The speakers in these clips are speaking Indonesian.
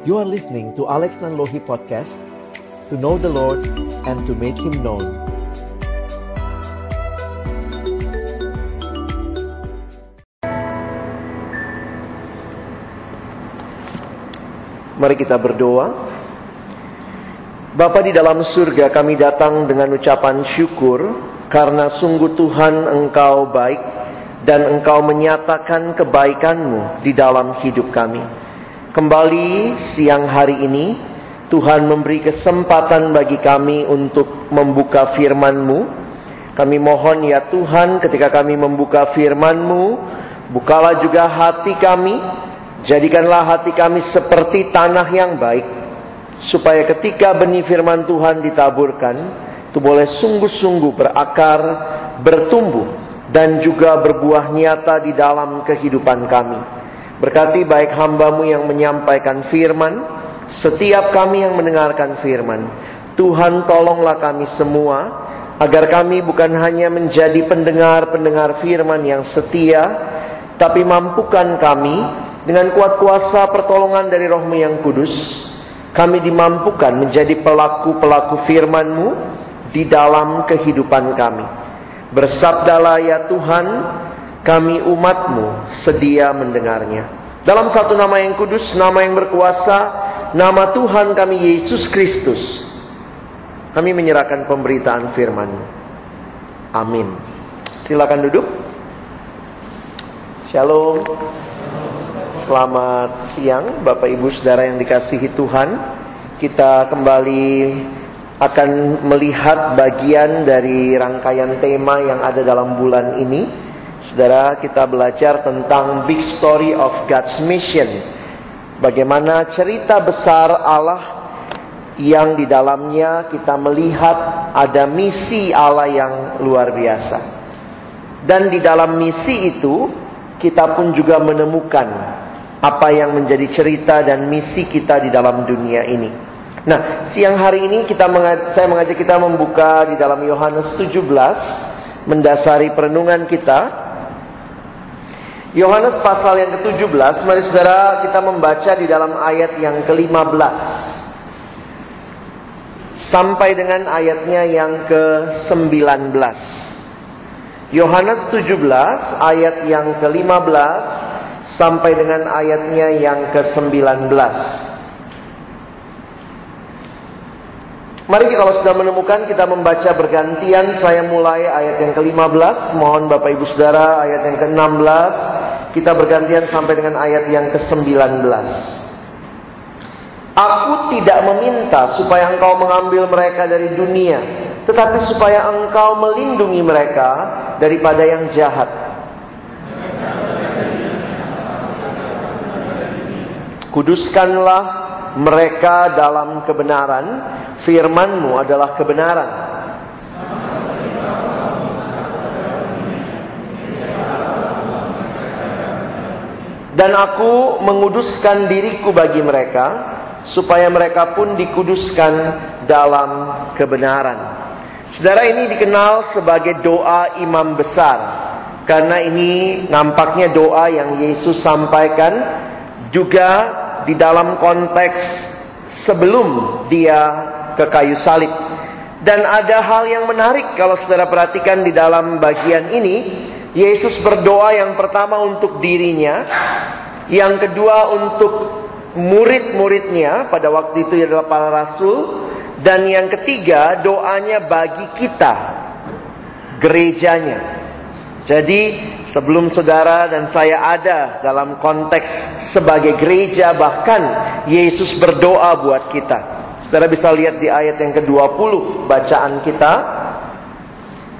You are listening to Alex Nanlohi Podcast To know the Lord and to make Him known. Mari kita berdoa. Bapa di dalam surga kami datang dengan ucapan syukur Karena sungguh Tuhan engkau baik Dan engkau menyatakan kebaikanmu di dalam hidup kami Kembali siang hari ini Tuhan memberi kesempatan bagi kami untuk membuka firman-Mu. Kami mohon ya Tuhan ketika kami membuka firman-Mu, bukalah juga hati kami, jadikanlah hati kami seperti tanah yang baik, supaya ketika benih firman Tuhan ditaburkan, itu boleh sungguh-sungguh berakar, bertumbuh, dan juga berbuah nyata di dalam kehidupan kami. Berkati baik hambamu yang menyampaikan firman, setiap kami yang mendengarkan firman. Tuhan tolonglah kami semua, agar kami bukan hanya menjadi pendengar-pendengar firman yang setia, tapi mampukan kami dengan kuat kuasa pertolongan dari rohmu yang kudus, kami dimampukan menjadi pelaku-pelaku firman-Mu di dalam kehidupan kami. Bersabdalah ya Tuhan, kami umatmu sedia mendengarnya. Dalam satu nama yang kudus, nama yang berkuasa, nama Tuhan kami Yesus Kristus. Kami menyerahkan pemberitaan firman. Amin. Silakan duduk. Shalom. Selamat siang Bapak Ibu Saudara yang dikasihi Tuhan. Kita kembali akan melihat bagian dari rangkaian tema yang ada dalam bulan ini Saudara, kita belajar tentang big story of God's mission. Bagaimana cerita besar Allah yang di dalamnya kita melihat ada misi Allah yang luar biasa. Dan di dalam misi itu kita pun juga menemukan apa yang menjadi cerita dan misi kita di dalam dunia ini. Nah, siang hari ini kita saya mengajak kita membuka di dalam Yohanes 17 mendasari perenungan kita Yohanes pasal yang ke-17, mari saudara kita membaca di dalam ayat yang ke-15 sampai dengan ayatnya yang ke-19. Yohanes 17 ayat yang ke-15 sampai dengan ayatnya yang ke-19. Mari kalau sudah menemukan kita membaca bergantian. Saya mulai ayat yang ke-15 Mohon Bapak Ibu Saudara ayat yang ke-16 Kita bergantian sampai dengan ayat yang ke-19 Aku tidak meminta supaya engkau mengambil mereka dari dunia Tetapi supaya engkau melindungi mereka daripada yang jahat. Kuduskanlah mereka dalam kebenaran, firmanmu adalah kebenaran. Dan aku menguduskan diriku bagi mereka, supaya mereka pun dikuduskan dalam kebenaran. Saudara ini dikenal sebagai doa imam besar. Karena ini nampaknya doa yang Yesus sampaikan juga di dalam konteks sebelum dia ke kayu salib. Dan ada hal yang menarik kalau saudara perhatikan di dalam bagian ini, Yesus berdoa yang pertama untuk dirinya, yang kedua untuk murid-muridnya pada waktu itu adalah para rasul, dan yang ketiga doanya bagi kita, gerejanya. Jadi sebelum saudara dan saya ada dalam konteks sebagai gereja bahkan Yesus berdoa buat kita. Saudara bisa lihat di ayat yang ke-20 bacaan kita.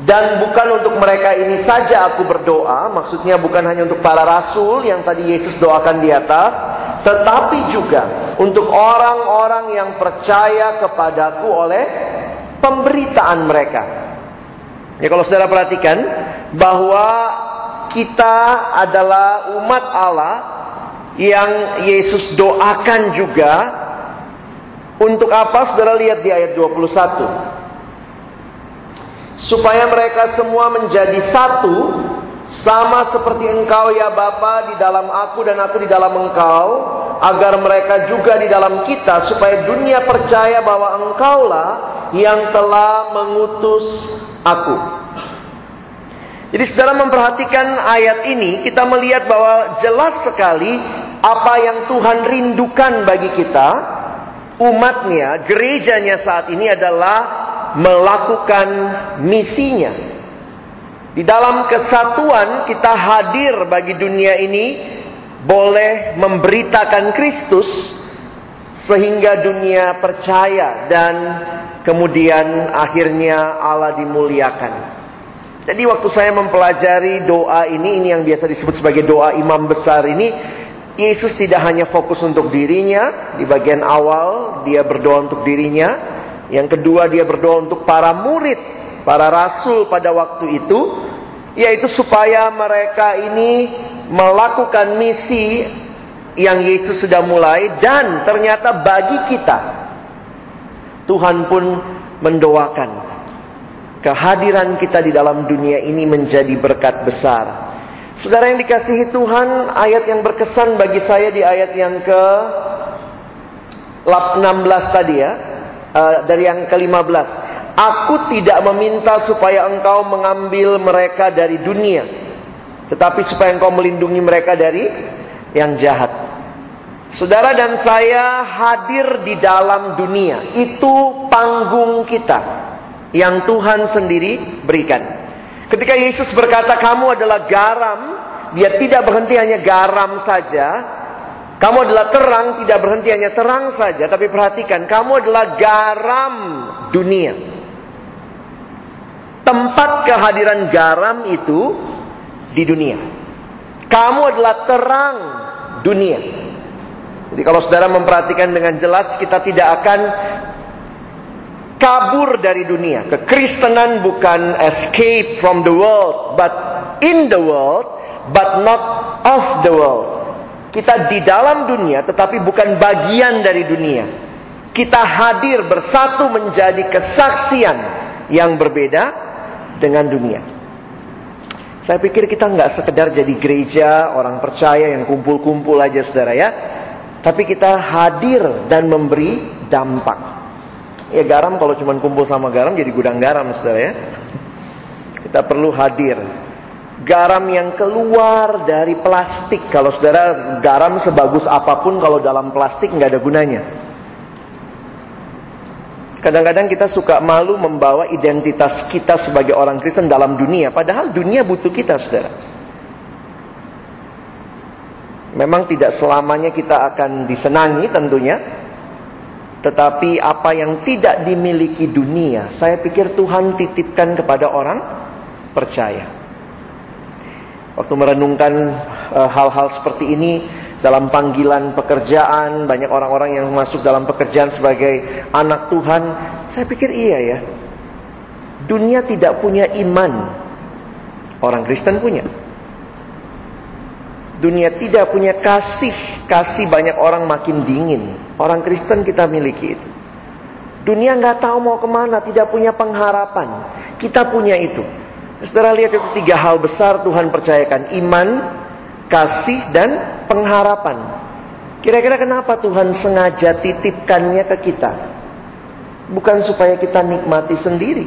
Dan bukan untuk mereka ini saja aku berdoa, maksudnya bukan hanya untuk para rasul yang tadi Yesus doakan di atas, tetapi juga untuk orang-orang yang percaya kepadaku oleh pemberitaan mereka. Ya kalau saudara perhatikan bahwa kita adalah umat Allah yang Yesus doakan juga untuk apa? Saudara lihat di ayat 21 supaya mereka semua menjadi satu sama seperti engkau ya Bapa di dalam aku dan aku di dalam engkau agar mereka juga di dalam kita supaya dunia percaya bahwa engkaulah yang telah mengutus aku. Jadi saudara memperhatikan ayat ini, kita melihat bahwa jelas sekali apa yang Tuhan rindukan bagi kita, umatnya, gerejanya saat ini adalah melakukan misinya. Di dalam kesatuan kita hadir bagi dunia ini boleh memberitakan Kristus sehingga dunia percaya dan kemudian akhirnya Allah dimuliakan. Jadi waktu saya mempelajari doa ini, ini yang biasa disebut sebagai doa imam besar ini, Yesus tidak hanya fokus untuk dirinya, di bagian awal dia berdoa untuk dirinya, yang kedua dia berdoa untuk para murid, para rasul pada waktu itu, yaitu supaya mereka ini melakukan misi yang Yesus sudah mulai dan ternyata bagi kita Tuhan pun mendoakan Kehadiran kita di dalam dunia ini menjadi berkat besar. Saudara yang dikasihi Tuhan, ayat yang berkesan bagi saya di ayat yang ke 16 tadi ya, uh, dari yang ke-15. Aku tidak meminta supaya engkau mengambil mereka dari dunia, tetapi supaya engkau melindungi mereka dari yang jahat. Saudara dan saya hadir di dalam dunia, itu panggung kita yang Tuhan sendiri berikan. Ketika Yesus berkata, "Kamu adalah garam," dia tidak berhenti hanya garam saja. Kamu adalah terang, tidak berhenti hanya terang saja, tapi perhatikan, kamu adalah garam dunia. Tempat kehadiran garam itu di dunia. Kamu adalah terang dunia. Jadi kalau saudara memperhatikan dengan jelas, kita tidak akan kabur dari dunia. Kekristenan bukan escape from the world, but in the world, but not of the world. Kita di dalam dunia tetapi bukan bagian dari dunia. Kita hadir bersatu menjadi kesaksian yang berbeda dengan dunia. Saya pikir kita nggak sekedar jadi gereja, orang percaya yang kumpul-kumpul aja saudara ya. Tapi kita hadir dan memberi dampak. Ya garam kalau cuma kumpul sama garam jadi gudang garam saudara ya. Kita perlu hadir. Garam yang keluar dari plastik. Kalau saudara garam sebagus apa pun kalau dalam plastik nggak ada gunanya. Kadang-kadang kita suka malu membawa identitas kita sebagai orang Kristen dalam dunia. Padahal dunia butuh kita saudara. Memang tidak selamanya kita akan disenangi tentunya. Tetapi apa yang tidak dimiliki dunia, saya pikir Tuhan titipkan kepada orang percaya. Waktu merenungkan eh, hal-hal uh, seperti ini dalam panggilan pekerjaan, banyak orang-orang yang masuk dalam pekerjaan sebagai anak Tuhan, saya pikir iya ya. Dunia tidak punya iman. Orang Kristen punya. Dunia tidak punya kasih, kasih banyak orang makin dingin. Orang Kristen kita miliki itu. Dunia nggak tahu mau ke mana, tidak punya pengharapan. Kita punya itu. Saudara lihat itu tiga hal besar Tuhan percayakan. Iman, kasih, dan pengharapan. Kira-kira kenapa Tuhan sengaja titipkannya ke kita? Bukan supaya kita nikmati sendiri.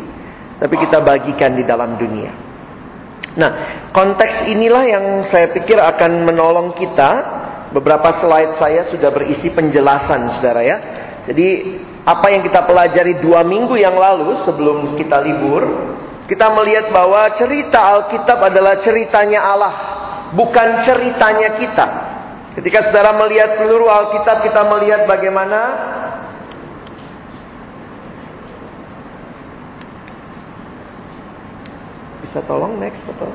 Tapi kita bagikan di dalam dunia. Nah, konteks inilah yang saya pikir akan menolong kita. Beberapa slide saya sudah berisi penjelasan, saudara ya. Jadi, apa yang kita pelajari dua minggu yang lalu sebelum kita libur, kita melihat bahwa cerita Alkitab adalah ceritanya Allah, bukan ceritanya kita. Ketika saudara melihat seluruh Alkitab, kita melihat bagaimana Bisa tolong next atau?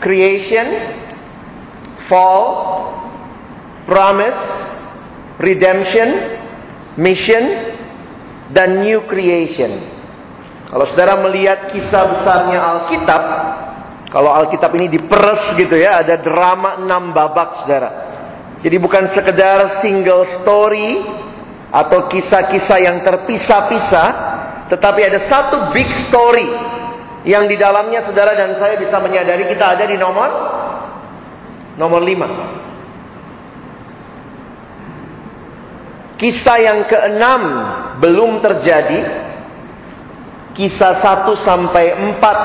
Creation, fall, promise, redemption, mission, dan new creation. Kalau saudara melihat kisah besarnya Alkitab, kalau Alkitab ini diperes gitu ya, ada drama enam babak saudara. Jadi bukan sekedar single story atau kisah-kisah yang terpisah-pisah, Tetapi ada satu big story yang di dalamnya saudara dan saya bisa menyadari kita ada di nomor nomor lima. Kisah yang keenam belum terjadi. Kisah satu sampai empat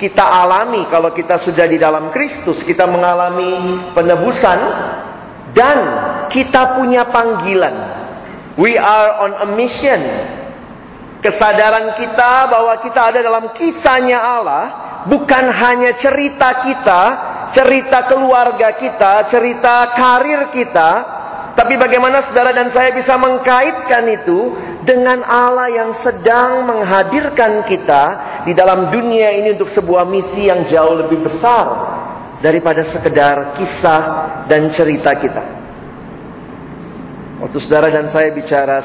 kita alami kalau kita sudah di dalam Kristus. Kita mengalami penebusan. Dan kita punya panggilan. We are on a mission. Kesadaran kita bahwa kita ada dalam kisahnya Allah. Bukan hanya cerita kita. Cerita keluarga kita. Cerita karir kita tapi bagaimana saudara dan saya bisa mengkaitkan itu dengan Allah yang sedang menghadirkan kita di dalam dunia ini untuk sebuah misi yang jauh lebih besar daripada sekedar kisah dan cerita kita. Waktu saudara dan saya bicara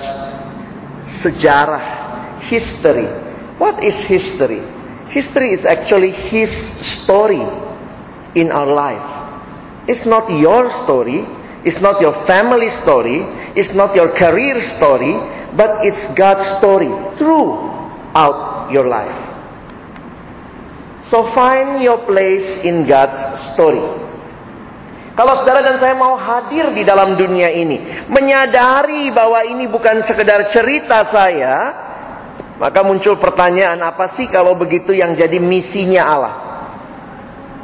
sejarah, history. What is history? History is actually his story in our life. It's not your story, It's not your family story, it's not your career story, but it's God's story throughout your life. So find your place in God's story. Kalau saudara dan saya mau hadir di dalam dunia ini, menyadari bahwa ini bukan sekedar cerita saya, maka muncul pertanyaan apa sih kalau begitu yang jadi misinya Allah?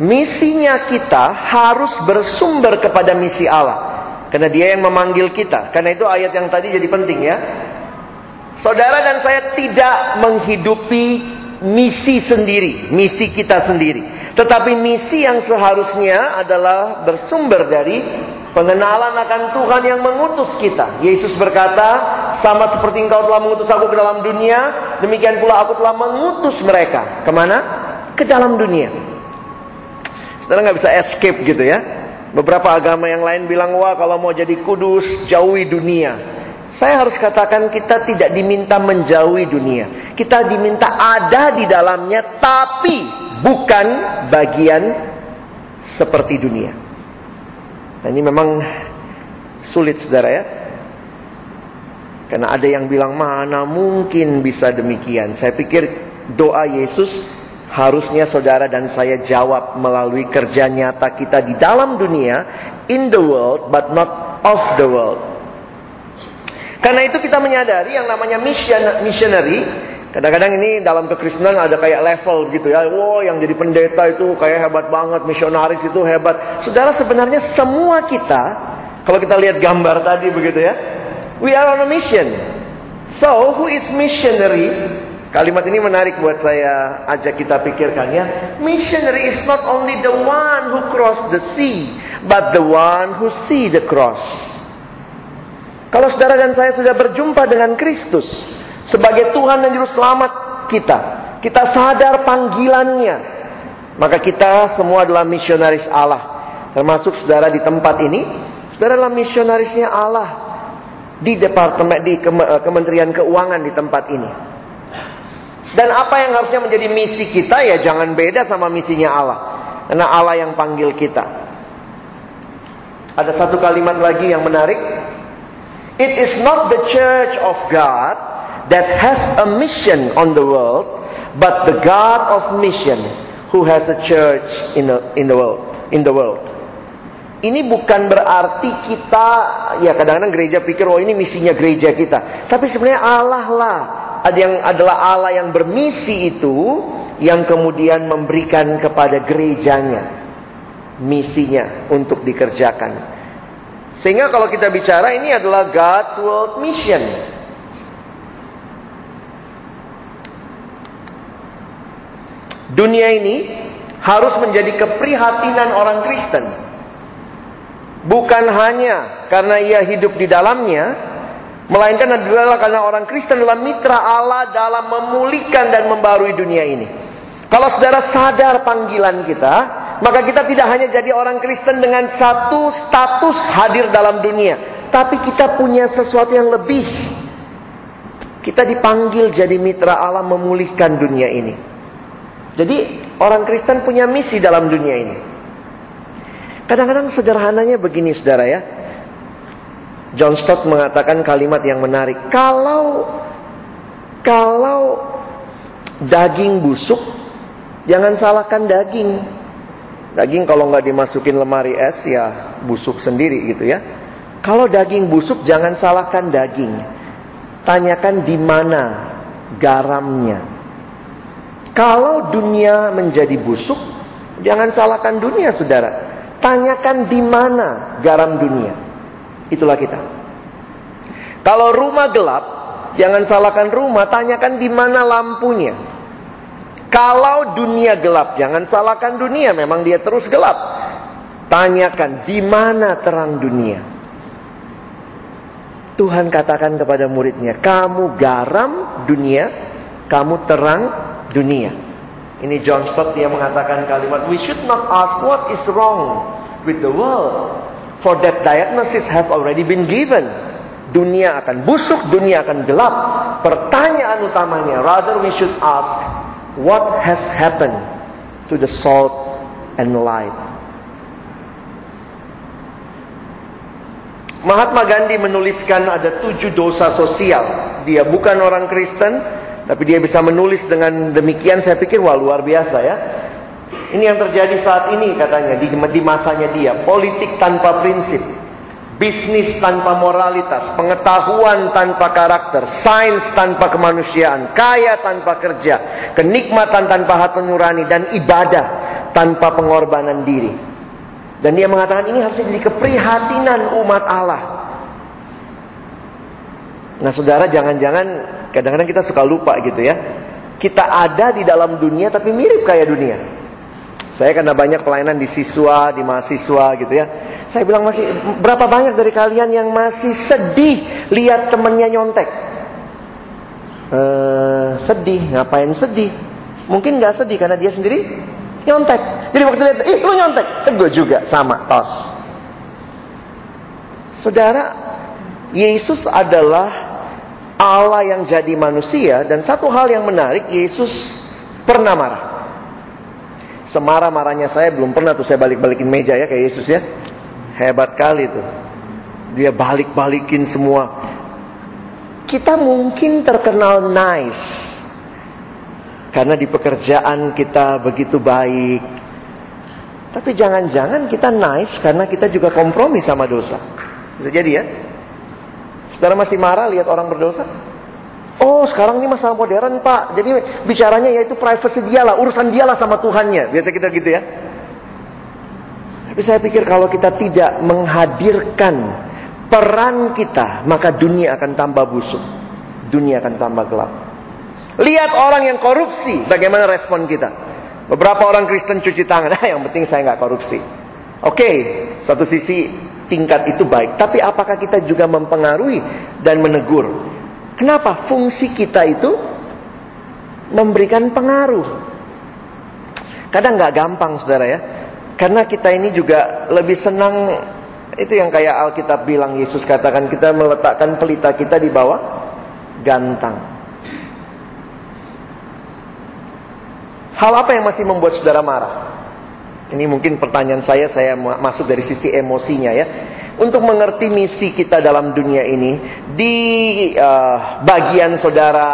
Misinya kita harus bersumber kepada misi Allah. Karena dia yang memanggil kita. Karena itu ayat yang tadi jadi penting ya. Saudara dan saya tidak menghidupi misi sendiri, misi kita sendiri. Tetapi misi yang seharusnya adalah bersumber dari pengenalan akan Tuhan yang mengutus kita. Yesus berkata, sama seperti engkau telah mengutus aku ke dalam dunia, demikian pula aku telah mengutus mereka. Ke mana? Ke dalam dunia. Saudara nggak bisa escape gitu ya. Beberapa agama yang lain bilang, wah kalau mau jadi kudus, jauhi dunia. Saya harus katakan kita tidak diminta menjauhi dunia. Kita diminta ada di dalamnya, tapi bukan bagian seperti dunia. Nah, ini memang sulit saudara ya. Karena ada yang bilang mana mungkin bisa demikian. Saya pikir doa Yesus harusnya saudara dan saya jawab melalui kerja nyata kita di dalam dunia in the world but not of the world. Karena itu kita menyadari yang namanya mission, missionary Kadang-kadang ini dalam kekristenan ada kayak level gitu ya. Wow, yang jadi pendeta itu kayak hebat banget, misionaris itu hebat. Saudara sebenarnya semua kita, kalau kita lihat gambar tadi begitu ya, we are on a mission. So, who is missionary? Kalimat ini menarik buat saya ajak kita pikirkan ya. Missionary is not only the one who cross the sea, but the one who see the cross. Kalau saudara dan saya sudah berjumpa dengan Kristus sebagai Tuhan dan Juru Selamat kita, kita sadar panggilannya, maka kita semua adalah misionaris Allah. Termasuk saudara di tempat ini, saudara adalah misionarisnya Allah di departemen di Kementerian Keuangan di tempat ini. Dan apa yang harusnya menjadi misi kita ya jangan beda sama misinya Allah. Karena Allah yang panggil kita. Ada satu kalimat lagi yang menarik. It is not the church of God that has a mission on the world, but the God of mission who has a church in the, in the world. In the world. Ini bukan berarti kita ya kadang-kadang gereja pikir oh ini misinya gereja kita. Tapi sebenarnya Allah lah ada yang adalah Allah yang bermisi itu yang kemudian memberikan kepada gerejanya misinya untuk dikerjakan. Sehingga kalau kita bicara ini adalah God's world mission. Dunia ini harus menjadi keprihatinan orang Kristen. Bukan hanya karena ia hidup di dalamnya, Melainkan adalah karena orang Kristen adalah mitra Allah dalam memulihkan dan membarui dunia ini. Kalau saudara sadar panggilan kita, maka kita tidak hanya jadi orang Kristen dengan satu status hadir dalam dunia, tapi kita punya sesuatu yang lebih. Kita dipanggil jadi mitra Allah memulihkan dunia ini. Jadi orang Kristen punya misi dalam dunia ini. Kadang-kadang sederhananya begini saudara ya. John Stott mengatakan kalimat yang menarik. Kalau Kalau daging busuk, jangan salahkan daging. Daging kalau nggak dimasukin lemari es ya busuk sendiri gitu ya. Kalau daging busuk jangan salahkan daging. Tanyakan di mana garamnya. Kalau dunia menjadi busuk, jangan salahkan dunia saudara. Tanyakan di mana garam dunia. Itulah kita. Kalau rumah gelap, jangan salahkan rumah, tanyakan di mana lampunya. Kalau dunia gelap, jangan salahkan dunia, memang dia terus gelap. Tanyakan di mana terang dunia. Tuhan katakan kepada muridnya, kamu garam dunia, kamu terang dunia. Ini John Stott dia mengatakan kalimat We should not ask what is wrong with the world For that diagnosis has already been given Dunia akan busuk, dunia akan gelap Pertanyaan utamanya Rather we should ask What has happened to the salt and light Mahatma Gandhi menuliskan ada tujuh dosa sosial Dia bukan orang Kristen tapi dia bisa menulis dengan demikian saya pikir wah luar biasa ya. Ini yang terjadi saat ini katanya di, di masanya dia. Politik tanpa prinsip. Bisnis tanpa moralitas. Pengetahuan tanpa karakter. Sains tanpa kemanusiaan. Kaya tanpa kerja. Kenikmatan tanpa hati nurani. Dan ibadah tanpa pengorbanan diri. Dan dia mengatakan ini harus jadi keprihatinan umat Allah. Nah saudara jangan-jangan kadang-kadang kita suka lupa gitu ya. Kita ada di dalam dunia tapi mirip kayak dunia. Saya karena banyak pelayanan di siswa, di mahasiswa gitu ya. Saya bilang masih berapa banyak dari kalian yang masih sedih lihat temennya nyontek? Uh, sedih, ngapain sedih? Mungkin nggak sedih karena dia sendiri nyontek. Jadi waktu lihat, ih lu nyontek, eh, gue juga sama tos. Saudara, Yesus adalah Allah yang jadi manusia dan satu hal yang menarik Yesus pernah marah. Semarah-marahnya saya belum pernah tuh saya balik-balikin meja ya kayak Yesus ya. Hebat kali tuh. Dia balik-balikin semua. Kita mungkin terkenal nice. Karena di pekerjaan kita begitu baik. Tapi jangan-jangan kita nice karena kita juga kompromi sama dosa. Bisa jadi ya. Saudara masih marah lihat orang berdosa? Oh sekarang ini masalah modern pak Jadi bicaranya yaitu privacy dia lah Urusan dia lah sama Tuhannya Biasa kita gitu ya Tapi saya pikir kalau kita tidak menghadirkan Peran kita Maka dunia akan tambah busuk Dunia akan tambah gelap Lihat orang yang korupsi Bagaimana respon kita Beberapa orang Kristen cuci tangan ah, Yang penting saya nggak korupsi Oke okay, Satu sisi tingkat itu baik. Tapi apakah kita juga mempengaruhi dan menegur? Kenapa? Fungsi kita itu memberikan pengaruh. Kadang nggak gampang, saudara ya. Karena kita ini juga lebih senang itu yang kayak Alkitab bilang Yesus katakan kita meletakkan pelita kita di bawah gantang. Hal apa yang masih membuat saudara marah? Ini mungkin pertanyaan saya, saya masuk dari sisi emosinya ya. Untuk mengerti misi kita dalam dunia ini, di uh, bagian saudara,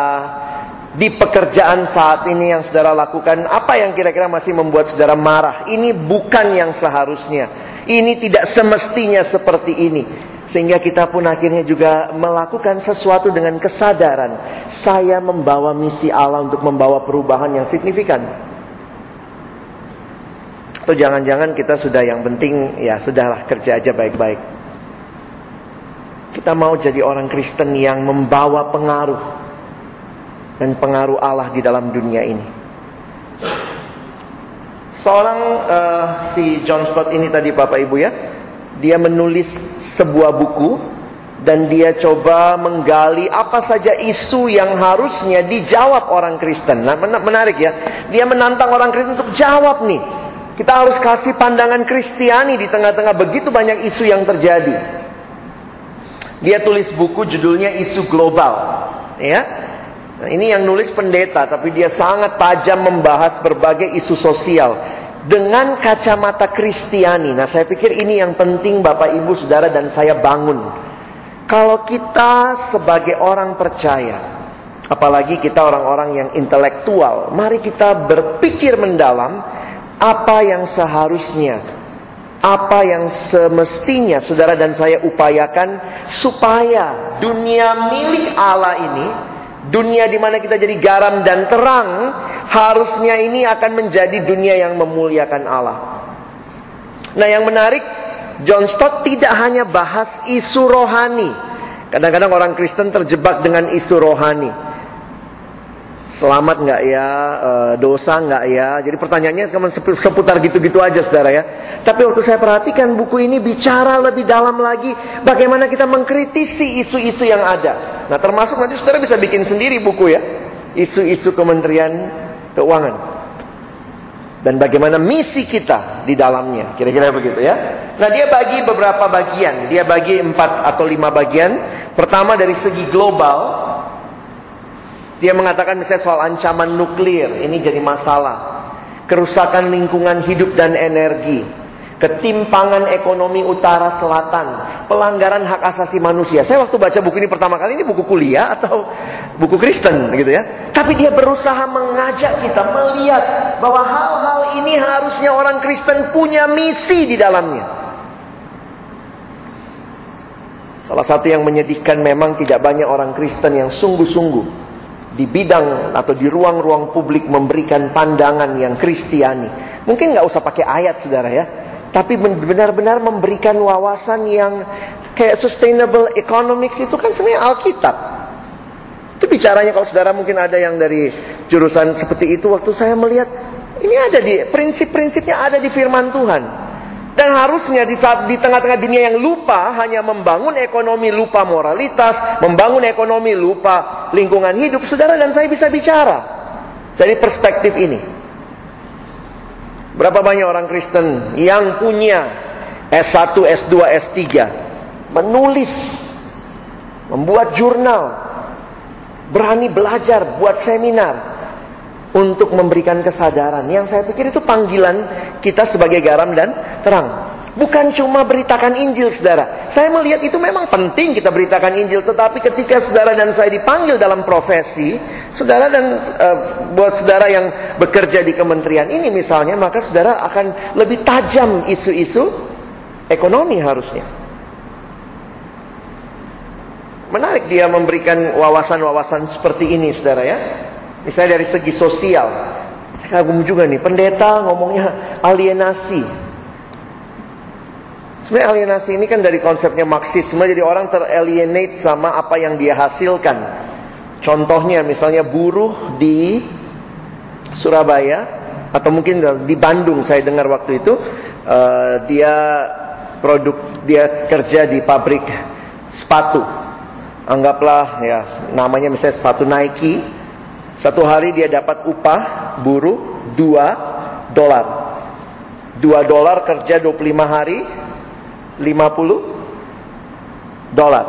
di pekerjaan saat ini yang saudara lakukan, apa yang kira-kira masih membuat saudara marah? Ini bukan yang seharusnya. Ini tidak semestinya seperti ini. Sehingga kita pun akhirnya juga melakukan sesuatu dengan kesadaran. Saya membawa misi Allah untuk membawa perubahan yang signifikan. Atau jangan-jangan kita sudah yang penting ya sudahlah kerja aja baik-baik. Kita mau jadi orang Kristen yang membawa pengaruh dan pengaruh Allah di dalam dunia ini. Seorang uh, si John Stott ini tadi Bapak Ibu ya, dia menulis sebuah buku dan dia coba menggali apa saja isu yang harusnya dijawab orang Kristen. Nah, menarik ya. Dia menantang orang Kristen untuk jawab nih kita harus kasih pandangan Kristiani di tengah-tengah begitu banyak isu yang terjadi. Dia tulis buku judulnya Isu Global. Ya. Nah, ini yang nulis pendeta, tapi dia sangat tajam membahas berbagai isu sosial dengan kacamata Kristiani. Nah, saya pikir ini yang penting Bapak Ibu Saudara dan saya bangun. Kalau kita sebagai orang percaya Apalagi kita orang-orang yang intelektual. Mari kita berpikir mendalam apa yang seharusnya, apa yang semestinya saudara dan saya upayakan supaya dunia milik Allah ini, dunia di mana kita jadi garam dan terang, harusnya ini akan menjadi dunia yang memuliakan Allah. Nah, yang menarik, John Stott tidak hanya bahas isu rohani. Kadang-kadang orang Kristen terjebak dengan isu rohani selamat nggak ya, e, dosa nggak ya. Jadi pertanyaannya cuma seputar gitu-gitu aja saudara ya. Tapi waktu saya perhatikan buku ini bicara lebih dalam lagi bagaimana kita mengkritisi isu-isu yang ada. Nah termasuk nanti saudara bisa bikin sendiri buku ya. Isu-isu Kementerian Keuangan. Dan bagaimana misi kita di dalamnya. Kira-kira begitu ya. Nah dia bagi beberapa bagian. Dia bagi empat atau lima bagian. Pertama dari segi global. Dia mengatakan misalnya soal ancaman nuklir, ini jadi masalah. Kerusakan lingkungan hidup dan energi. Ketimpangan ekonomi utara selatan. Pelanggaran hak asasi manusia. Saya waktu baca buku ini pertama kali, ini buku kuliah atau buku Kristen gitu ya. Tapi dia berusaha mengajak kita melihat bahwa hal-hal ini harusnya orang Kristen punya misi di dalamnya. Salah satu yang menyedihkan memang tidak banyak orang Kristen yang sungguh-sungguh di bidang atau di ruang-ruang publik memberikan pandangan yang kristiani. Mungkin nggak usah pakai ayat saudara ya. Tapi benar-benar memberikan wawasan yang kayak sustainable economics itu kan sebenarnya Alkitab. Itu bicaranya kalau saudara mungkin ada yang dari jurusan seperti itu. Waktu saya melihat ini ada di prinsip-prinsipnya ada di firman Tuhan. Dan harusnya di saat di tengah-tengah dunia yang lupa hanya membangun ekonomi lupa moralitas, membangun ekonomi lupa lingkungan hidup, saudara dan saya bisa bicara dari perspektif ini. Berapa banyak orang Kristen yang punya S1, S2, S3 menulis, membuat jurnal, berani belajar, buat seminar, untuk memberikan kesadaran. Yang saya pikir itu panggilan kita sebagai garam dan terang. Bukan cuma beritakan Injil, saudara. Saya melihat itu memang penting kita beritakan Injil. Tetapi ketika saudara dan saya dipanggil dalam profesi, saudara dan uh, buat saudara yang bekerja di kementerian ini misalnya, maka saudara akan lebih tajam isu-isu ekonomi harusnya. Menarik dia memberikan wawasan-wawasan seperti ini, saudara ya. Misalnya dari segi sosial. Saya kagum juga nih, pendeta ngomongnya alienasi. Sebenarnya alienasi ini kan dari konsepnya Marxisme, jadi orang teralienate sama apa yang dia hasilkan. Contohnya misalnya buruh di Surabaya atau mungkin di Bandung saya dengar waktu itu uh, dia produk dia kerja di pabrik sepatu. Anggaplah ya namanya misalnya sepatu Nike satu hari dia dapat upah buruh 2 dolar. 2 dolar kerja 25 hari 50 dolar.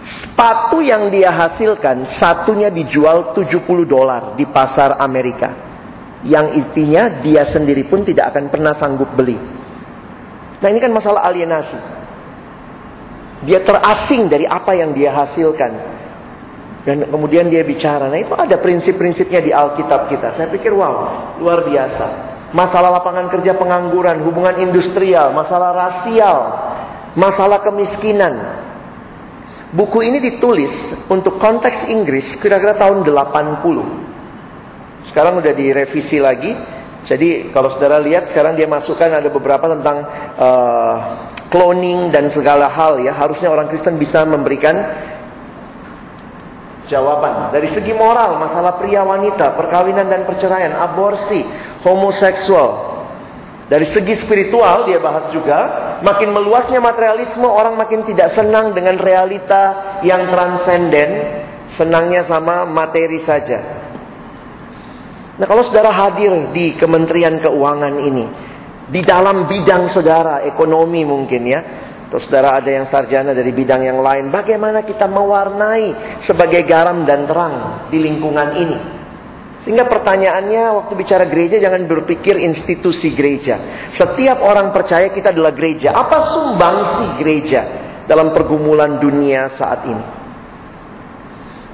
Sepatu yang dia hasilkan satunya dijual 70 dolar di pasar Amerika. Yang intinya dia sendiri pun tidak akan pernah sanggup beli. Nah ini kan masalah alienasi. Dia terasing dari apa yang dia hasilkan. Dan kemudian dia bicara. Nah itu ada prinsip-prinsipnya di Alkitab kita. Saya pikir wow, luar biasa. Masalah lapangan kerja pengangguran, hubungan industrial, masalah rasial, masalah kemiskinan. Buku ini ditulis untuk konteks Inggris kira-kira tahun 80. Sekarang udah direvisi lagi. Jadi kalau saudara lihat sekarang dia masukkan ada beberapa tentang uh, cloning dan segala hal ya. Harusnya orang Kristen bisa memberikan jawaban. Dari segi moral, masalah pria wanita, perkawinan dan perceraian, aborsi, homoseksual. Dari segi spiritual dia bahas juga, makin meluasnya materialisme orang makin tidak senang dengan realita yang transenden, senangnya sama materi saja. Nah, kalau saudara hadir di Kementerian Keuangan ini, di dalam bidang saudara ekonomi mungkin ya, Terus saudara ada yang sarjana dari bidang yang lain. Bagaimana kita mewarnai sebagai garam dan terang di lingkungan ini. Sehingga pertanyaannya waktu bicara gereja jangan berpikir institusi gereja. Setiap orang percaya kita adalah gereja. Apa sumbangsi gereja dalam pergumulan dunia saat ini?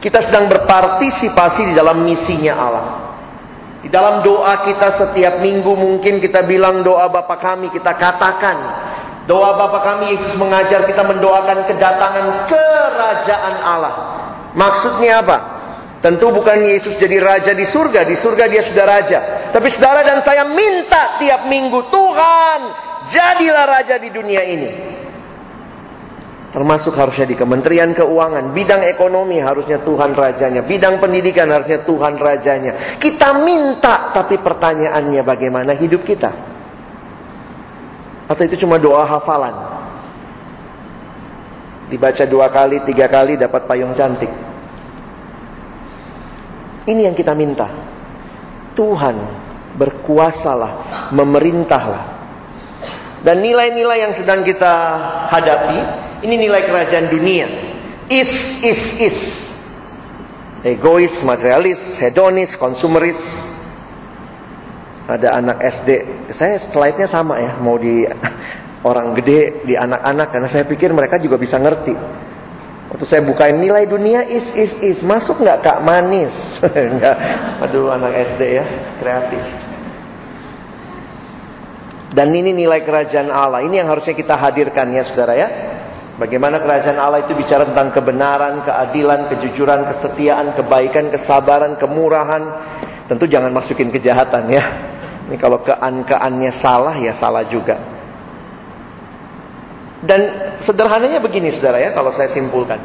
Kita sedang berpartisipasi di dalam misinya Allah. Di dalam doa kita setiap minggu mungkin kita bilang doa Bapa kami, kita katakan doa Bapa kami Yesus mengajar kita mendoakan kedatangan kerajaan Allah. Maksudnya apa? Tentu bukan Yesus jadi raja di surga, di surga dia sudah raja. Tapi saudara dan saya minta tiap minggu, Tuhan, jadilah raja di dunia ini. Termasuk harusnya di Kementerian Keuangan, bidang ekonomi harusnya Tuhan rajanya, bidang pendidikan harusnya Tuhan rajanya. Kita minta, tapi pertanyaannya bagaimana hidup kita? Atau itu cuma doa hafalan? Dibaca dua kali, tiga kali dapat payung cantik. Ini yang kita minta. Tuhan berkuasalah, memerintahlah. Dan nilai-nilai yang sedang kita hadapi ini nilai kerajaan dunia. Is, is, is. Egois, materialis, hedonis, konsumeris. Ada anak SD. Saya slide-nya sama ya. Mau di orang gede, di anak-anak. Karena saya pikir mereka juga bisa ngerti. Waktu saya bukain nilai dunia is, is, is. Masuk nggak kak manis? Enggak. Aduh anak SD ya. Kreatif. Dan ini nilai kerajaan Allah. Ini yang harusnya kita hadirkan ya saudara ya. Bagaimana kerajaan Allah itu bicara tentang kebenaran, keadilan, kejujuran, kesetiaan, kebaikan, kesabaran, kemurahan. Tentu jangan masukin kejahatan ya. Ini kalau kean-keannya salah ya salah juga. Dan sederhananya begini saudara ya kalau saya simpulkan.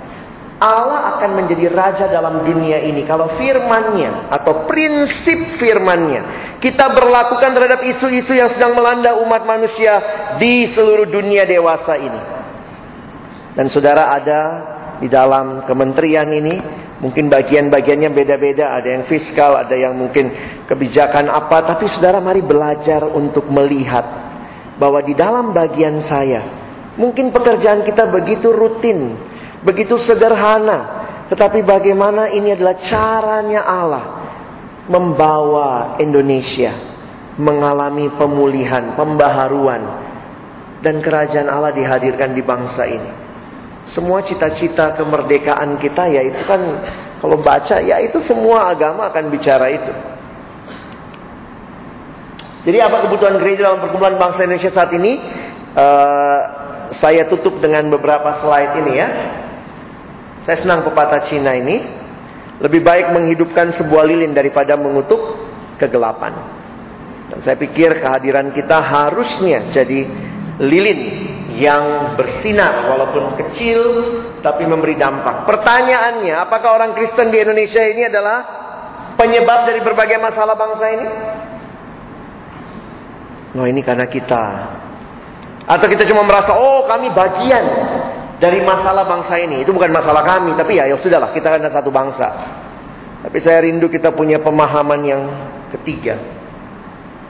Allah akan menjadi raja dalam dunia ini kalau firmannya atau prinsip firmannya kita berlakukan terhadap isu-isu yang sedang melanda umat manusia di seluruh dunia dewasa ini. Dan saudara ada di dalam kementerian ini, mungkin bagian-bagiannya beda-beda, ada yang fiskal, ada yang mungkin kebijakan apa, tapi saudara mari belajar untuk melihat bahwa di dalam bagian saya, mungkin pekerjaan kita begitu rutin, begitu sederhana, tetapi bagaimana ini adalah caranya Allah membawa Indonesia mengalami pemulihan, pembaharuan, dan kerajaan Allah dihadirkan di bangsa ini. Semua cita-cita kemerdekaan kita ya itu kan kalau baca ya itu semua agama akan bicara itu. Jadi apa kebutuhan gereja dalam perkumpulan bangsa Indonesia saat ini? Uh, saya tutup dengan beberapa slide ini ya. Saya senang pepatah Cina ini. Lebih baik menghidupkan sebuah lilin daripada mengutuk kegelapan. Dan saya pikir kehadiran kita harusnya jadi lilin yang bersinar walaupun kecil tapi memberi dampak. Pertanyaannya, apakah orang Kristen di Indonesia ini adalah penyebab dari berbagai masalah bangsa ini? No, ini karena kita. Atau kita cuma merasa, oh kami bagian dari masalah bangsa ini. Itu bukan masalah kami, tapi ya ya sudahlah, kita kan satu bangsa. Tapi saya rindu kita punya pemahaman yang ketiga.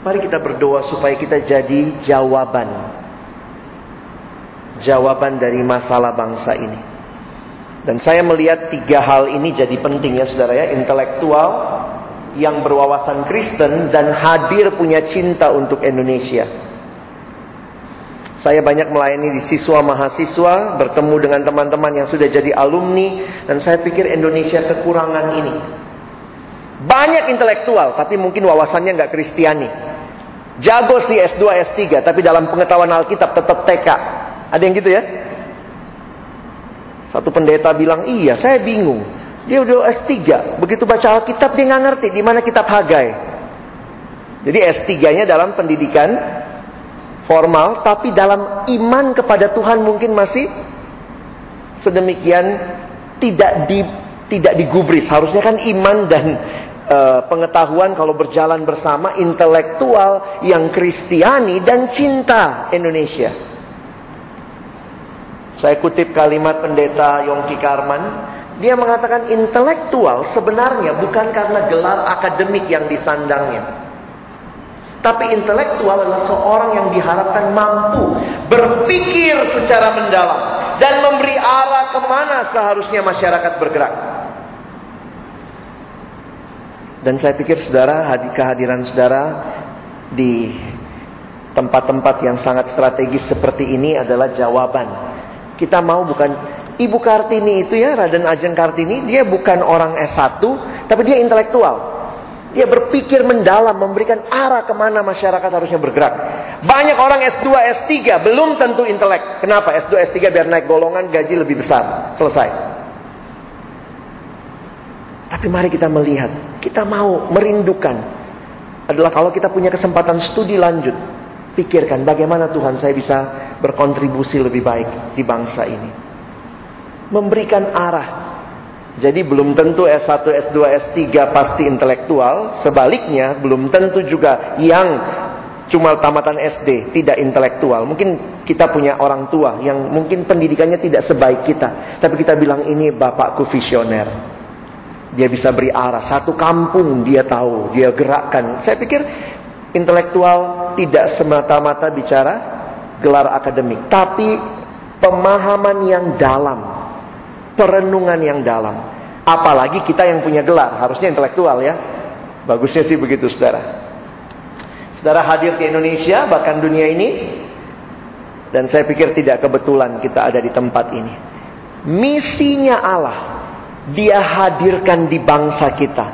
Mari kita berdoa supaya kita jadi jawaban jawaban dari masalah bangsa ini. Dan saya melihat tiga hal ini jadi penting ya saudara ya. Intelektual yang berwawasan Kristen dan hadir punya cinta untuk Indonesia. Saya banyak melayani di siswa mahasiswa, bertemu dengan teman-teman yang sudah jadi alumni, dan saya pikir Indonesia kekurangan ini. Banyak intelektual, tapi mungkin wawasannya nggak Kristiani. Jago sih S2, S3, tapi dalam pengetahuan Alkitab tetap TK. Ada yang gitu ya? Satu pendeta bilang, iya saya bingung. Dia udah S3, begitu baca Alkitab dia nggak ngerti di mana kitab Hagai. Jadi S3-nya dalam pendidikan formal, tapi dalam iman kepada Tuhan mungkin masih sedemikian tidak di tidak digubris. Harusnya kan iman dan e, pengetahuan kalau berjalan bersama intelektual yang Kristiani dan cinta Indonesia. Saya kutip kalimat pendeta Yongki Karman. Dia mengatakan intelektual sebenarnya bukan karena gelar akademik yang disandangnya. Tapi intelektual adalah seorang yang diharapkan mampu berpikir secara mendalam dan memberi arah ke mana seharusnya masyarakat bergerak. Dan saya pikir saudara, kehadiran saudara di tempat-tempat yang sangat strategis seperti ini adalah jawaban Kita mau bukan Ibu Kartini itu ya, Raden Ajeng Kartini, dia bukan orang S1, tapi dia intelektual. Dia berpikir mendalam, memberikan arah ke mana masyarakat harusnya bergerak. Banyak orang S2, S3, belum tentu intelek. Kenapa? S2, S3 biar naik golongan, gaji lebih besar. Selesai. Tapi mari kita melihat, kita mau merindukan. Adalah kalau kita punya kesempatan studi lanjut. Pikirkan bagaimana Tuhan saya bisa berkontribusi lebih baik di bangsa ini. Memberikan arah jadi belum tentu S1, S2, S3 pasti intelektual. Sebaliknya belum tentu juga yang cuma tamatan SD tidak intelektual. Mungkin kita punya orang tua yang mungkin pendidikannya tidak sebaik kita. Tapi kita bilang ini bapakku visioner. Dia bisa beri arah. Satu kampung dia tahu, dia gerakkan. Saya pikir intelektual tidak semata-mata bicara gelar akademik. Tapi pemahaman yang dalam perenungan yang dalam. Apalagi kita yang punya gelar, harusnya intelektual ya. Bagusnya sih begitu saudara. Saudara hadir ke Indonesia, bahkan dunia ini. Dan saya pikir tidak kebetulan kita ada di tempat ini. Misinya Allah, dia hadirkan di bangsa kita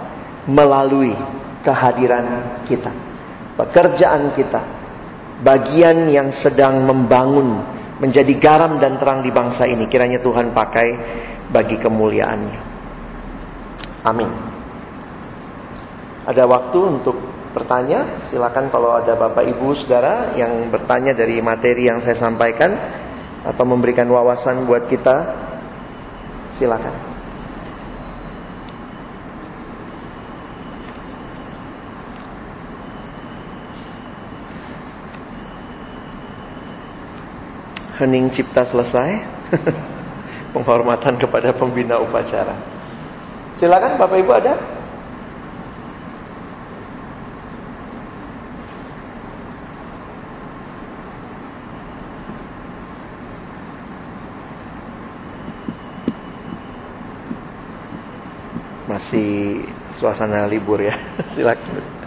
melalui kehadiran kita. Pekerjaan kita, bagian yang sedang membangun menjadi garam dan terang di bangsa ini. Kiranya Tuhan pakai bagi kemuliaannya. Amin. Ada waktu untuk bertanya. Silakan kalau ada Bapak Ibu Saudara yang bertanya dari materi yang saya sampaikan atau memberikan wawasan buat kita. Silakan. hening cipta selesai. Penghormatan kepada pembina upacara. Silakan Bapak Ibu ada? Masih suasana libur ya. Silakan.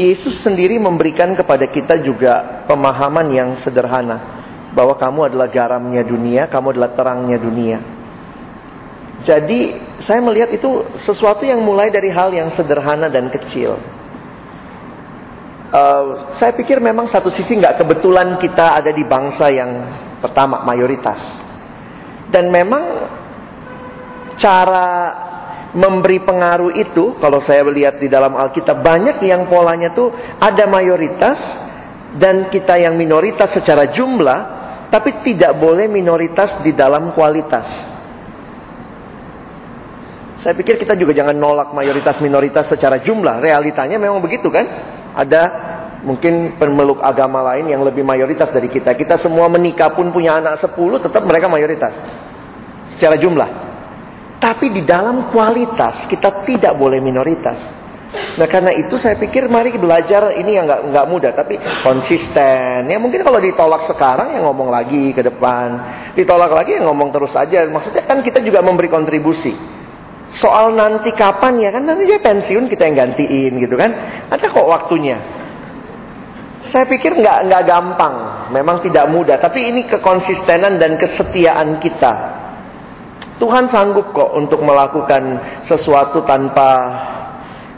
Yesus sendiri memberikan kepada kita juga pemahaman yang sederhana bahwa kamu adalah garamnya dunia, kamu adalah terangnya dunia. Jadi saya melihat itu sesuatu yang mulai dari hal yang sederhana dan kecil. Uh, saya pikir memang satu sisi nggak kebetulan kita ada di bangsa yang pertama mayoritas. Dan memang cara memberi pengaruh itu kalau saya lihat di dalam Alkitab banyak yang polanya tuh ada mayoritas dan kita yang minoritas secara jumlah tapi tidak boleh minoritas di dalam kualitas. Saya pikir kita juga jangan nolak mayoritas minoritas secara jumlah. Realitanya memang begitu kan? Ada mungkin pemeluk agama lain yang lebih mayoritas dari kita. Kita semua menikah pun punya anak 10 tetap mereka mayoritas. Secara jumlah. Tapi di dalam kualitas kita tidak boleh minoritas. Nah karena itu saya pikir mari belajar ini yang nggak nggak mudah tapi konsisten. Ya mungkin kalau ditolak sekarang ya ngomong lagi ke depan, ditolak lagi ya ngomong terus aja. Maksudnya kan kita juga memberi kontribusi. Soal nanti kapan ya kan nanti dia pensiun kita yang gantiin gitu kan. Ada kok waktunya. Saya pikir nggak nggak gampang, memang tidak mudah. Tapi ini kekonsistenan dan kesetiaan kita. Tuhan sanggup kok untuk melakukan sesuatu tanpa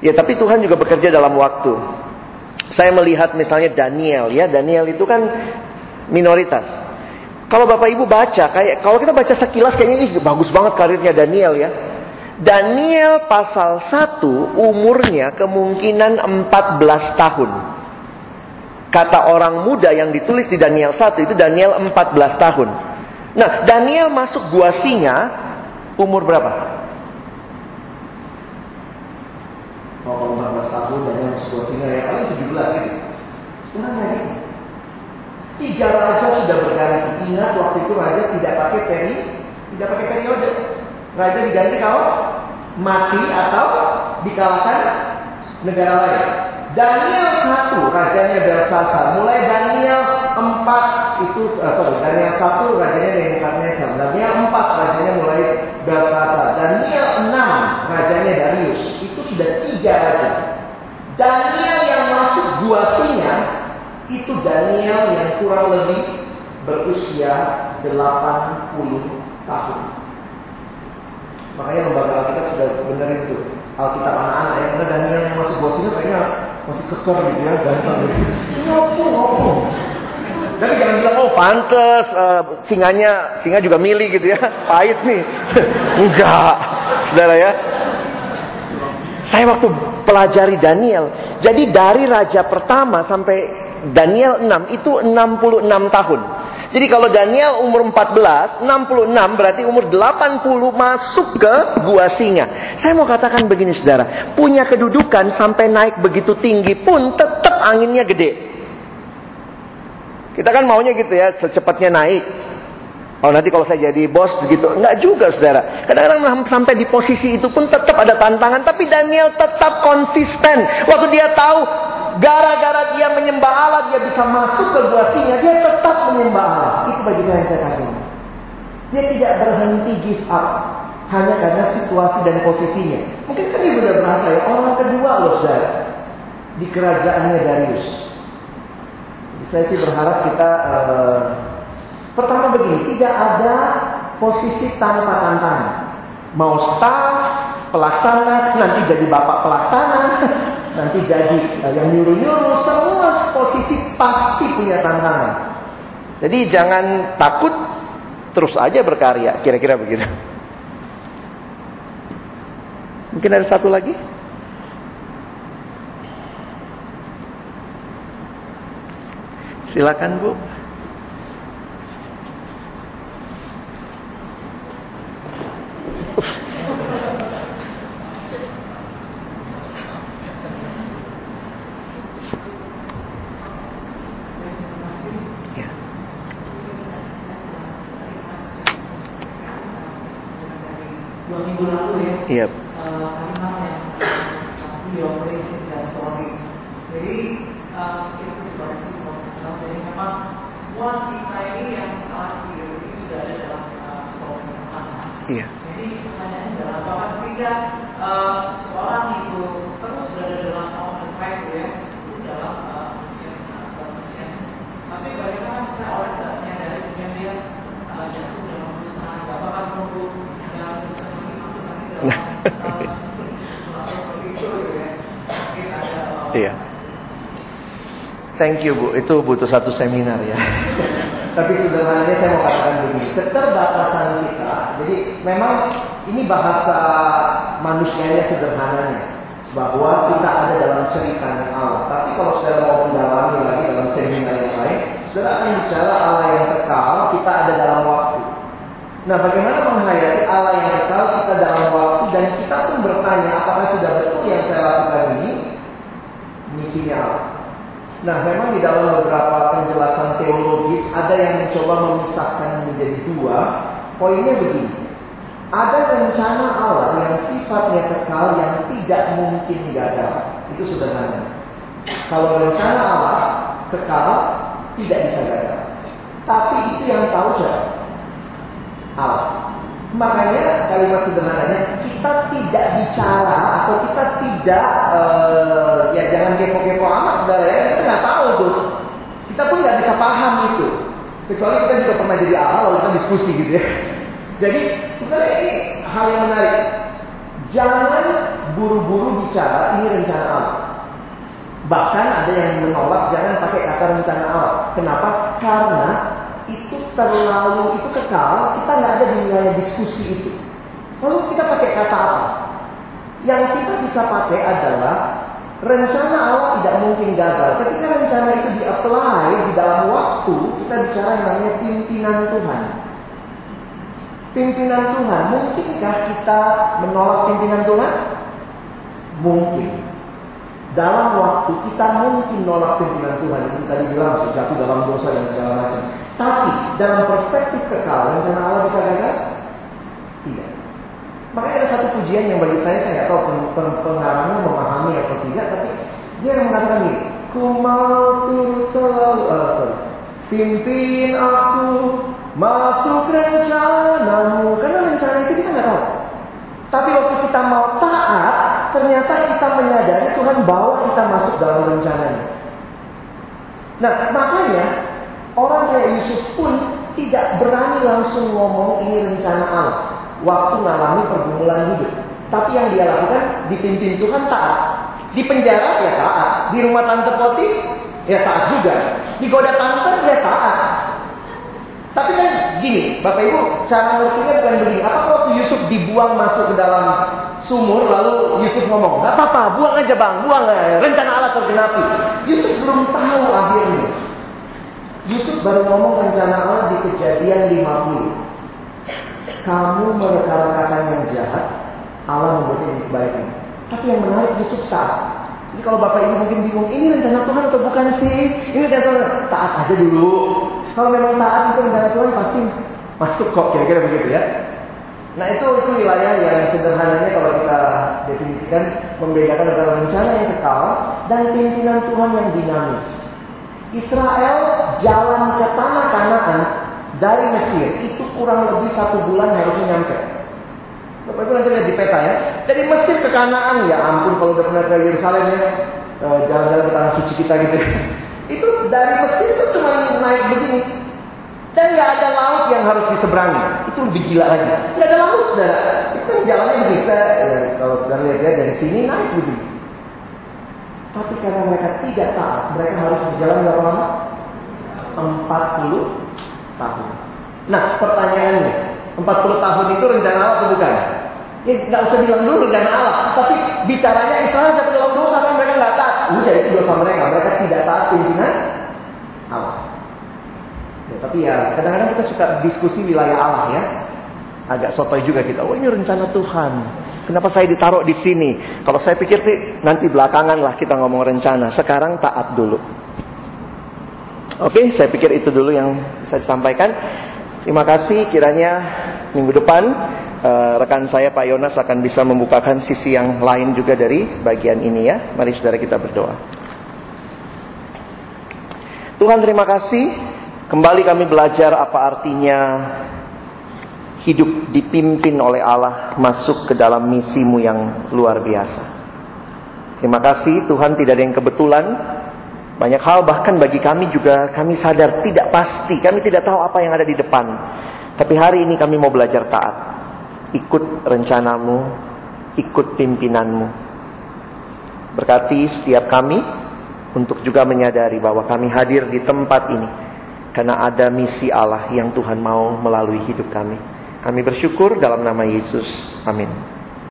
Ya tapi Tuhan juga bekerja dalam waktu. Saya melihat misalnya Daniel ya, Daniel itu kan minoritas. Kalau Bapak Ibu baca, kayak kalau kita baca sekilas kayaknya ih bagus banget karirnya Daniel ya. Daniel pasal 1 umurnya kemungkinan 14 tahun. Kata orang muda yang ditulis di Daniel 1 itu Daniel 14 tahun. Nah, Daniel masuk gua singa umur berapa? Oh, 14 tahun Daniel masuk gua singa ya, paling 17 gitu. Sekarang jadi Tiga raja sudah berganti. Ingat waktu itu raja tidak pakai peri, tidak pakai periode. Raja diganti kalau mati atau dikalahkan negara lain. Daniel satu rajanya Belsasar. Mulai Daniel empat itu uh, sorry Daniel satu rajanya Nebukadnezar. Daniel empat rajanya mulai Belsasar. Daniel enam rajanya Darius. Itu sudah tiga raja. Daniel yang masuk gua singa itu Daniel yang kurang lebih berusia 80 tahun. Makanya lembaga Alkitab sudah benar itu. Alkitab anak-anak ya, karena Daniel yang masuk gua singa kayaknya masih kekar gitu ya, ganteng gitu. Ngopo, ngopo. Tapi jangan bilang, oh pantes uh, singanya, singa juga milih gitu ya, pahit nih. Enggak, saudara ya. Saya waktu pelajari Daniel, jadi dari raja pertama sampai Daniel 6 itu 66 tahun. Jadi kalau Daniel umur 14, 66 berarti umur 80 masuk ke gua singa. Saya mau katakan begini saudara, punya kedudukan sampai naik begitu tinggi pun tetap anginnya gede. Kita kan maunya gitu ya, secepatnya naik. Oh nanti kalau saya jadi bos gitu, enggak juga saudara. Kadang-kadang sampai di posisi itu pun tetap ada tantangan, tapi Daniel tetap konsisten. Waktu dia tahu gara-gara dia menyembah Allah, dia bisa masuk ke gua singa, dia tetap menyembah Allah. Itu bagi saya yang saya katakan. Dia tidak berhenti give up hanya karena situasi dan posisinya. Mungkin kan ibu udah merasa ya, orang kedua loh saudara di kerajaannya Darius. Saya sih berharap kita uh, pertama begini, tidak ada posisi tanpa tantangan. Mau staff, pelaksana, nanti jadi bapak pelaksana, nanti jadi uh, yang nyuruh-nyuruh, semua posisi pasti punya tantangan. Jadi jangan takut, terus aja berkarya, kira-kira begitu. Mungkin ada satu lagi? Silakan Bu. Ya. dua minggu lalu ya Iya. eh, kalimat yang story jadi eh, kita profesional jadi memang semua kita ini yang telah ini sudah ada dalam eh, story tentang Iya. jadi pertanyaannya adalah apakah ketika eh, seseorang itu terus berada dalam on the track ya itu dalam eh, mission atau mission tapi bagaimana kita orang tidak menyadari kemudian dia jatuh dalam dosa apakah menunggu yang dosa ini masuk lagi dalam eh, seperti itu ya mungkin ada eh, Iya. Thank you Bu, itu butuh satu seminar ya. Tapi sederhananya saya mau katakan begini, keterbatasan kita. Jadi memang ini bahasa manusianya sederhananya bahwa kita ada dalam ceritanya Allah. Tapi kalau saudara mau mendalami lagi dalam seminar yang lain, saudara akan bicara Allah yang kekal, kita ada dalam waktu. Nah, bagaimana menghayati Allah yang kekal kita dalam waktu dan kita pun bertanya apakah sudah betul yang saya lakukan ini misinya Allah. Nah, memang di dalam beberapa penjelasan teologis ada yang mencoba memisahkan menjadi dua. Poinnya begini. Ada rencana Allah yang sifatnya kekal yang tidak mungkin gagal. Itu sederhana. Kalau rencana Allah kekal tidak bisa gagal. Tapi itu yang tahu siapa? Allah. Makanya kalimat sederhananya kita tidak bicara atau kita tidak eh, ya jangan kepo-kepo amat saudara ya kita nggak tahu tuh kita pun nggak bisa paham itu kecuali kita juga pernah jadi Allah lalu kita diskusi gitu ya jadi sebenarnya ini hal yang menarik jangan buru-buru bicara ini rencana Allah. Bahkan ada yang menolak jangan pakai kata rencana Allah. Kenapa? Karena itu terlalu itu kekal, kita nggak ada di wilayah diskusi itu. Lalu kita pakai kata apa? Yang kita bisa pakai adalah rencana Allah tidak mungkin gagal. Ketika rencana itu di-apply di dalam waktu, kita bicara yang namanya pimpinan Tuhan. Pimpinan Tuhan, mungkinkah kita menolak pimpinan Tuhan? Mungkin. Dalam waktu kita mungkin nolak pimpinan Tuhan. Itu tadi bilang jatuh dalam dosa dan segala macam. Tapi dalam perspektif kekal, rencana Allah bisa gagal? Tidak. Makanya ada satu pujian yang bagi saya saya tahu pengarangnya memahami atau tidak, tapi dia yang mengatakan ini, ku mau turut selalu, sorry, pimpin aku masuk rencanamu, karena rencana itu kita nggak tahu. Tapi waktu kita mau taat, ternyata kita menyadari Tuhan bawa kita masuk dalam rencananya. Nah, makanya orang kayak Yusuf pun tidak berani langsung ngomong ini rencana Allah waktu mengalami pergumulan hidup. Tapi yang dia lakukan dipimpin Tuhan taat. Di penjara ya taat. Di rumah tante Poti ya taat juga. Di goda tante ya taat. Tapi kan gini, Bapak Ibu, cara ngertinya bukan begini. Apa waktu Yusuf dibuang masuk ke dalam sumur, lalu Yusuf ngomong, nggak apa-apa, buang aja bang, buang aja. Rencana Allah tergenapi. Yusuf belum tahu akhirnya. Yusuf baru ngomong rencana Allah di kejadian 50 kamu merekarakakan yang jahat, Allah memberikan kebaikan. Tapi yang menarik Yusuf taat. Jadi kalau Bapak Ibu mungkin bingung, ini rencana Tuhan atau bukan sih? Ini rencana Tuhan. Taat aja dulu. Kalau memang taat itu rencana Tuhan pasti masuk kok kira-kira begitu ya. Nah itu itu wilayah yang sederhananya kalau kita definisikan membedakan antara rencana yang kekal dan pimpinan Tuhan yang dinamis. Israel jalan ke tanah Kanaan dari Mesir itu kurang lebih satu bulan harusnya nyampe. Bapak Ibu nanti lihat di peta ya. Dari Mesir ke Kanaan ya ampun kalau udah pernah ke Yerusalem ya jalan-jalan ke tanah suci kita gitu. Itu dari Mesir itu cuma naik begini. Dan nggak ada laut yang harus diseberangi. Itu lebih gila lagi. Nggak ada laut, saudara. Itu kan jalannya bisa. Ya, kalau saudara lihat ya dari sini naik begini. Tapi karena mereka tidak taat, mereka harus berjalan berapa lama? 40 tahun. Nah, pertanyaannya, 40 tahun itu rencana Allah atau bukan? Ya, nggak usah bilang dulu rencana Allah, tapi bicaranya Israel jatuh dalam dosa Udah itu dosa mereka, mereka tidak taat pimpinan Allah. Ya, tapi ya kadang-kadang kita suka diskusi wilayah Allah ya. Agak sotoy juga kita. Oh ini rencana Tuhan. Kenapa saya ditaruh di sini? Kalau saya pikir sih nanti belakangan lah kita ngomong rencana. Sekarang taat dulu. Oke, saya pikir itu dulu yang bisa disampaikan. Terima kasih kiranya minggu depan uh, rekan saya Pak Yonas akan bisa membukakan sisi yang lain juga dari bagian ini ya. Mari saudara kita berdoa. Tuhan terima kasih. Kembali kami belajar apa artinya hidup dipimpin oleh Allah masuk ke dalam misimu yang luar biasa. Terima kasih Tuhan tidak ada yang kebetulan banyak hal bahkan bagi kami juga kami sadar tidak pasti, kami tidak tahu apa yang ada di depan. Tapi hari ini kami mau belajar taat. Ikut rencanamu, ikut pimpinanmu. Berkati setiap kami untuk juga menyadari bahwa kami hadir di tempat ini karena ada misi Allah yang Tuhan mau melalui hidup kami. Kami bersyukur dalam nama Yesus. Amin.